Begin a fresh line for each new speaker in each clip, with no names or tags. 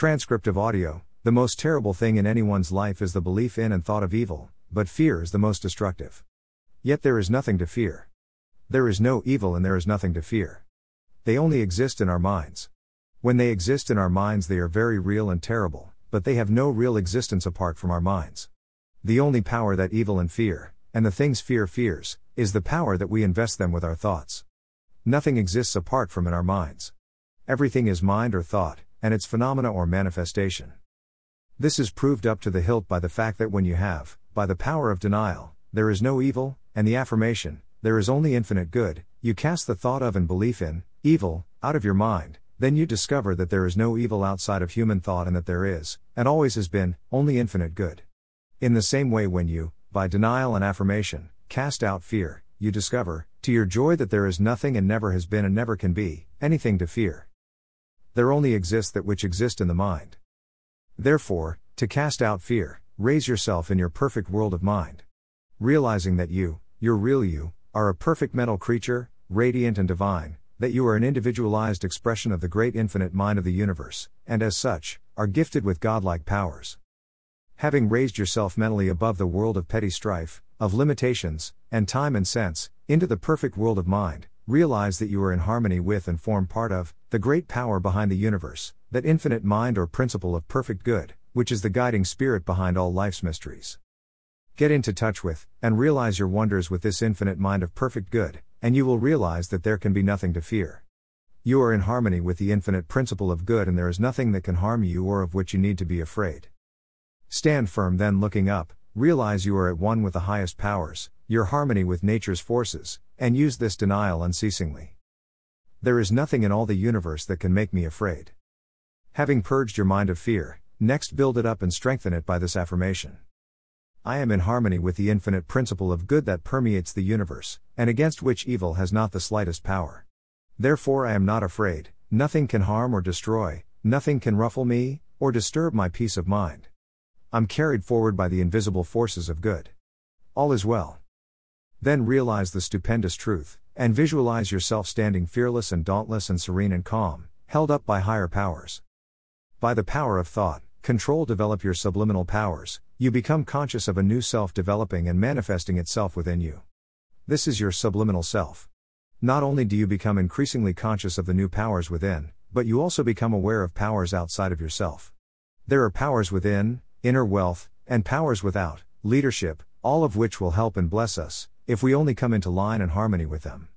Transcript of audio The most terrible thing in anyone's life is the belief in and thought of evil, but fear is the most destructive. Yet there is nothing to fear. There is no evil and there is nothing to fear. They only exist in our minds. When they exist in our minds, they are very real and terrible, but they have no real existence apart from our minds. The only power that evil and fear, and the things fear fears, is the power that we invest them with our thoughts. Nothing exists apart from in our minds. Everything is mind or thought, and its phenomena or manifestation. This is proved up to the hilt by the fact that when you have, by the power of denial, there is no evil, and the affirmation, there is only infinite good, you cast the thought of and belief in evil out of your mind, then you discover that there is no evil outside of human thought and that there is, and always has been, only infinite good. In the same way, when you, by denial and affirmation, cast out fear, you discover, to your joy, that there is nothing and never has been and never can be, anything to fear. There only exists that which exists in the mind. Therefore, to cast out fear, raise yourself in your perfect world of mind. Realizing that you, your real you, are a perfect mental creature, radiant and divine, that you are an individualized expression of the great infinite mind of the universe, and as such, are gifted with godlike powers. Having raised yourself mentally above the world of petty strife, of limitations, and time and sense, into the perfect world of mind, realize that you are in harmony with and form part of the great power behind the universe, that infinite mind or principle of perfect good, which is the guiding spirit behind all life's mysteries. Get into touch with, and realize your wonders with this infinite mind of perfect good, and you will realize that there can be nothing to fear. You are in harmony with the infinite principle of good, and there is nothing that can harm you or of which you need to be afraid. Stand firm, then looking up, realize you are at one with the highest powers, your harmony with nature's forces, and use this denial unceasingly. There is nothing in all the universe that can make me afraid. Having purged your mind of fear, next build it up and strengthen it by this affirmation. I am in harmony with the infinite principle of good that permeates the universe, and against which evil has not the slightest power. Therefore, I am not afraid, nothing can harm or destroy, nothing can ruffle me, or disturb my peace of mind. I'm carried forward by the invisible forces of good. All is well. Then realize the stupendous truth, and visualize yourself standing fearless and dauntless and serene and calm, held up by higher powers. By the power of thought, control develop your subliminal powers, you become conscious of a new self developing and manifesting itself within you. This is your subliminal self. Not only do you become increasingly conscious of the new powers within, but you also become aware of powers outside of yourself. There are powers within, inner wealth, and powers without, leadership, all of which will help and bless us, if we only come into line and harmony with them.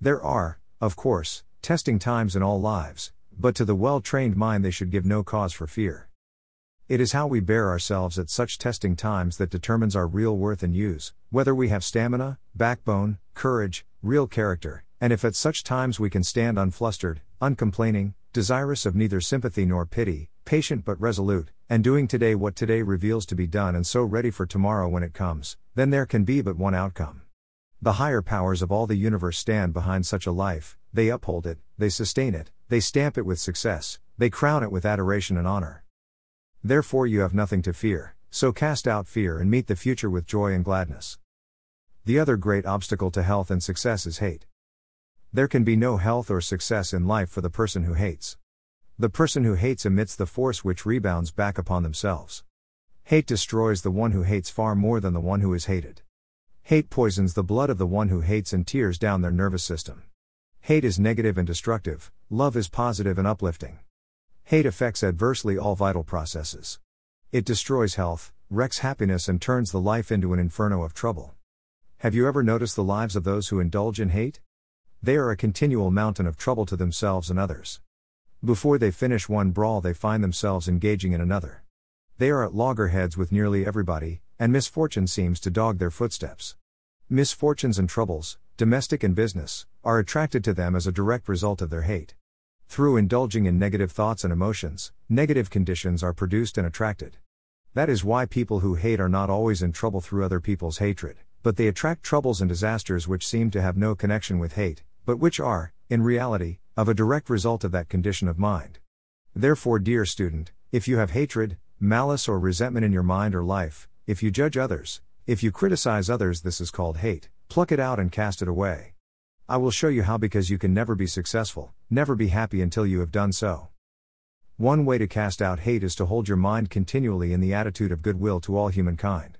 There are, of course, testing times in all lives, but to the well trained mind they should give no cause for fear. It is how we bear ourselves at such testing times that determines our real worth and use, whether we have stamina, backbone, courage, real character, and if at such times we can stand unflustered, uncomplaining, desirous of neither sympathy nor pity, patient but resolute, and doing today what today reveals to be done and so ready for tomorrow when it comes, then there can be but one outcome. The higher powers of all the universe stand behind such a life, they uphold it, they sustain it, they stamp it with success, they crown it with adoration and honor. Therefore, you have nothing to fear, so cast out fear and meet the future with joy and gladness. The other great obstacle to health and success is hate. There can be no health or success in life for the person who hates. The person who hates emits the force which rebounds back upon themselves. Hate destroys the one who hates far more than the one who is hated. Hate poisons the blood of the one who hates and tears down their nervous system. Hate is negative and destructive, love is positive and uplifting. Hate affects adversely all vital processes. It destroys health, wrecks happiness, and turns the life into an inferno of trouble. Have you ever noticed the lives of those who indulge in hate? They are a continual mountain of trouble to themselves and others. Before they finish one brawl, they find themselves engaging in another. They are at loggerheads with nearly everybody, and misfortune seems to dog their footsteps. Misfortunes and troubles, domestic and business, are attracted to them as a direct result of their hate. Through indulging in negative thoughts and emotions, negative conditions are produced and attracted. That is why people who hate are not always in trouble through other people's hatred, but they attract troubles and disasters which seem to have no connection with hate, but which are, in reality, of a direct result of that condition of mind. Therefore, dear student, if you have hatred, malice, or resentment in your mind or life, if you judge others, if you criticize others, this is called hate, pluck it out and cast it away. I will show you how because you can never be successful, never be happy until you have done so. One way to cast out hate is to hold your mind continually in the attitude of goodwill to all humankind.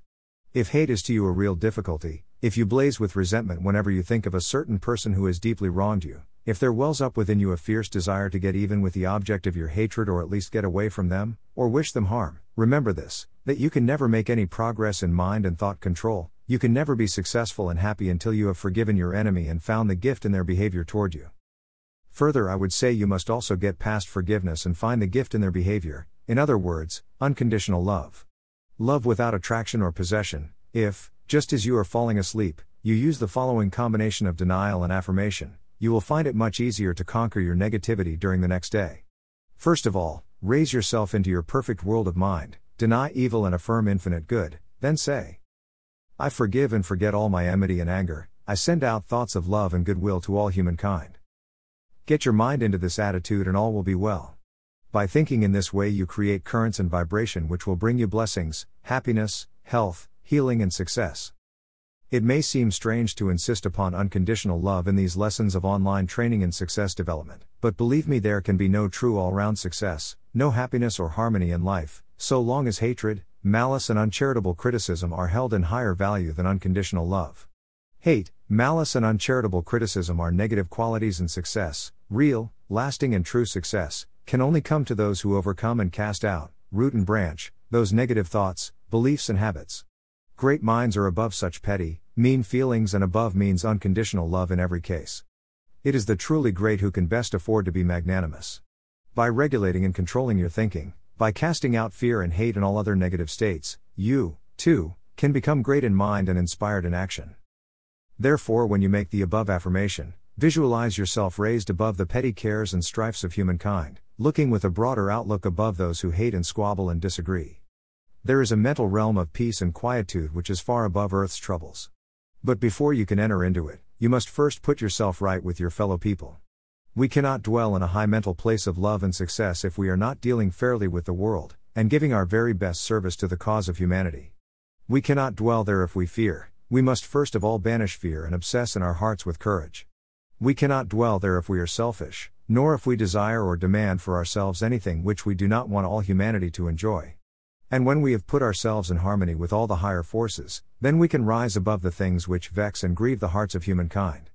If hate is to you a real difficulty, if you blaze with resentment whenever you think of a certain person who has deeply wronged you, if there wells up within you a fierce desire to get even with the object of your hatred or at least get away from them, or wish them harm, remember this that you can never make any progress in mind and thought control, you can never be successful and happy until you have forgiven your enemy and found the gift in their behavior toward you. Further, I would say you must also get past forgiveness and find the gift in their behavior, in other words, unconditional love. Love without attraction or possession, if, just as you are falling asleep, you use the following combination of denial and affirmation, you will find it much easier to conquer your negativity during the next day. First of all, raise yourself into your perfect world of mind, deny evil and affirm infinite good, then say, I forgive and forget all my enmity and anger, I send out thoughts of love and goodwill to all humankind. Get your mind into this attitude and all will be well. By thinking in this way, you create currents and vibration which will bring you blessings, happiness, health, healing, and success. It may seem strange to insist upon unconditional love in these lessons of online training and success development, but believe me, there can be no true all round success, no happiness or harmony in life, so long as hatred, malice, and uncharitable criticism are held in higher value than unconditional love. Hate, malice, and uncharitable criticism are negative qualities, in success, real, lasting, and true success, can only come to those who overcome and cast out, root and branch, those negative thoughts, beliefs, and habits. Great minds are above such petty, mean feelings, and above means unconditional love in every case. It is the truly great who can best afford to be magnanimous. By regulating and controlling your thinking, by casting out fear and hate and all other negative states, you, too, can become great in mind and inspired in action. Therefore, when you make the above affirmation, visualize yourself raised above the petty cares and strifes of humankind, looking with a broader outlook above those who hate and squabble and disagree. There is a mental realm of peace and quietude which is far above earth's troubles. But before you can enter into it, you must first put yourself right with your fellow people. We cannot dwell in a high mental place of love and success if we are not dealing fairly with the world, and giving our very best service to the cause of humanity. We cannot dwell there if we fear, we must first of all banish fear and obsess in our hearts with courage. We cannot dwell there if we are selfish, nor if we desire or demand for ourselves anything which we do not want all humanity to enjoy. And when we have put ourselves in harmony with all the higher forces, then we can rise above the things which vex and grieve the hearts of humankind.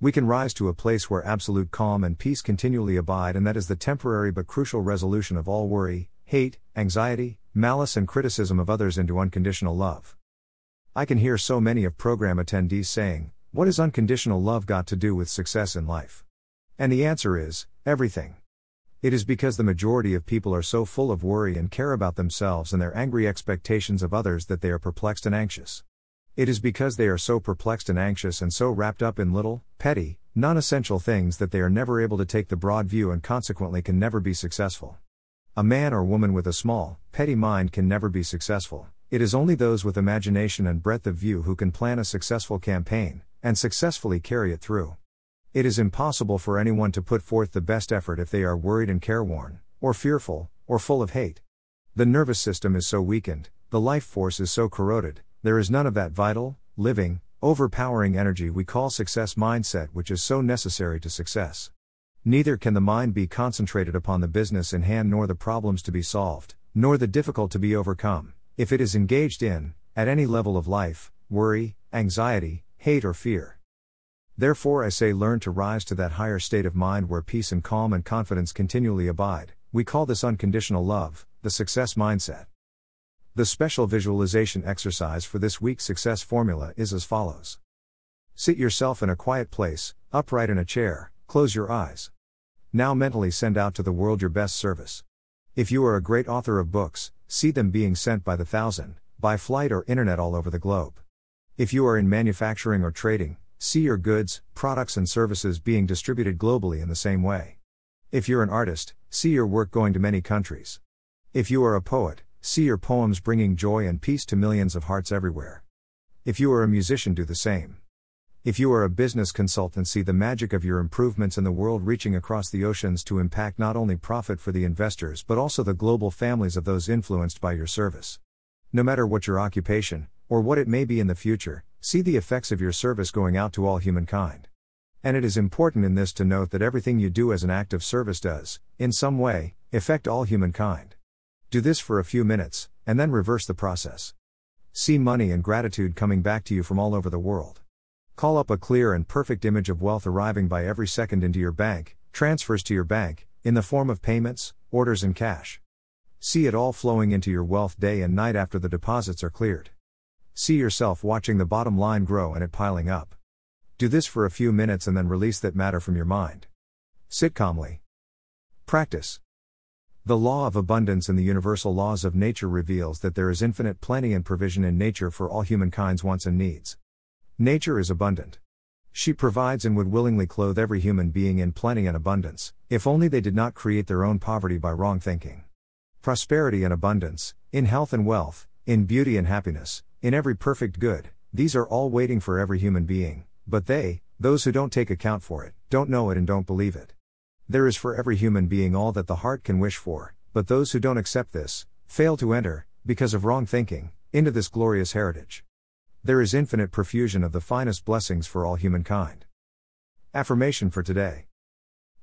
We can rise to a place where absolute calm and peace continually abide, and that is the temporary but crucial resolution of all worry, hate, anxiety, malice, and criticism of others into unconditional love. I can hear so many of program attendees saying, What has unconditional love got to do with success in life? And the answer is, everything. It is because the majority of people are so full of worry and care about themselves and their angry expectations of others that they are perplexed and anxious. It is because they are so perplexed and anxious and so wrapped up in little, petty, non essential things that they are never able to take the broad view and consequently can never be successful. A man or woman with a small, petty mind can never be successful. It is only those with imagination and breadth of view who can plan a successful campaign, and successfully carry it through. It is impossible for anyone to put forth the best effort if they are worried and careworn, or fearful, or full of hate. The nervous system is so weakened, the life force is so corroded, there is none of that vital, living, overpowering energy we call success mindset, which is so necessary to success. Neither can the mind be concentrated upon the business in hand nor the problems to be solved, nor the difficult to be overcome, if it is engaged in, at any level of life, worry, anxiety, hate, or fear. Therefore, I say, learn to rise to that higher state of mind where peace and calm and confidence continually abide. We call this unconditional love, the success mindset. The special visualization exercise for this week's success formula is as follows Sit yourself in a quiet place, upright in a chair, close your eyes. Now mentally send out to the world your best service. If you are a great author of books, see them being sent by the thousand, by flight or internet all over the globe. If you are in manufacturing or trading, see your goods, products, and services being distributed globally in the same way. If you're an artist, see your work going to many countries. If you are a poet, see your poems bringing joy and peace to millions of hearts everywhere. If you are a musician, do the same. If you are a business consultant, see the magic of your improvements in the world reaching across the oceans to impact not only profit for the investors but also the global families of those influenced by your service. No matter what your occupation, or what it may be in the future, see the effects of your service going out to all humankind. And it is important in this to note that everything you do as an act of service does, in some way, Affect all humankind. Do this for a few minutes, and then reverse the process. See money and gratitude coming back to you from all over the world. Call up a clear and perfect image of wealth arriving by every second into your bank, transfers to your bank, in the form of payments, orders, and cash. See it all flowing into your wealth day and night after the deposits are cleared. See yourself watching the bottom line grow and it piling up. Do this for a few minutes and then release that matter from your mind. Sit calmly. Practice. The law of abundance and the universal laws of nature reveals that there is infinite plenty and provision in nature for all humankind's wants and needs. Nature is abundant. She provides and would willingly clothe every human being in plenty and abundance, if only they did not create their own poverty by wrong thinking. Prosperity and abundance, in health and wealth, in beauty and happiness, in every perfect good, these are all waiting for every human being, but they, those who don't take account for it, don't know it and don't believe it. There is for every human being all that the heart can wish for, but those who don't accept this, fail to enter, because of wrong thinking, into this glorious heritage. There is infinite profusion of the finest blessings for all humankind. Affirmation for today.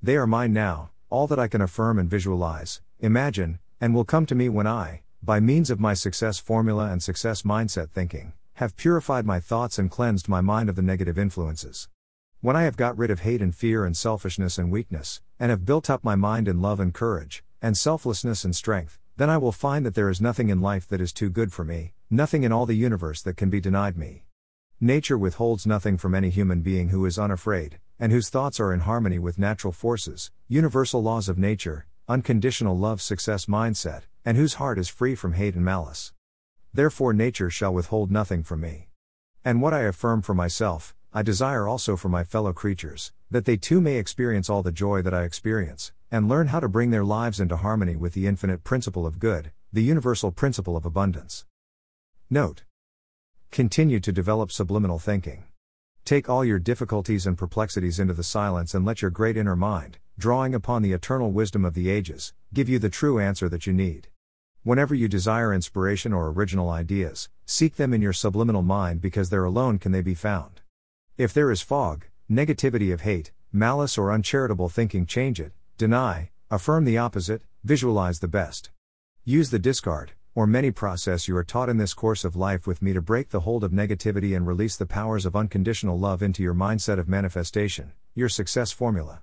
They are mine now, all that I can affirm and visualize, imagine, and will come to me when I, by means of my success formula and success mindset thinking, have purified my thoughts and cleansed my mind of the negative influences. When I have got rid of hate and fear and selfishness and weakness, and have built up my mind in love and courage, and selflessness and strength, then I will find that there is nothing in life that is too good for me, nothing in all the universe that can be denied me. Nature withholds nothing from any human being who is unafraid, and whose thoughts are in harmony with natural forces, universal laws of nature, unconditional love success mindset, and whose heart is free from hate and malice. Therefore, nature shall withhold nothing from me. And what I affirm for myself, I desire also for my fellow creatures, that they too may experience all the joy that I experience, and learn how to bring their lives into harmony with the infinite principle of good, the universal principle of abundance. Note. Continue to develop subliminal thinking. Take all your difficulties and perplexities into the silence and let your great inner mind, drawing upon the eternal wisdom of the ages, give you the true answer that you need. Whenever you desire inspiration or original ideas, seek them in your subliminal mind because there alone can they be found. If there is fog, negativity of hate, malice, or uncharitable thinking, change it, deny, affirm the opposite, visualize the best. Use the discard, or many process you are taught in this course of life with me to break the hold of negativity and release the powers of unconditional love into your mindset of manifestation, your success formula.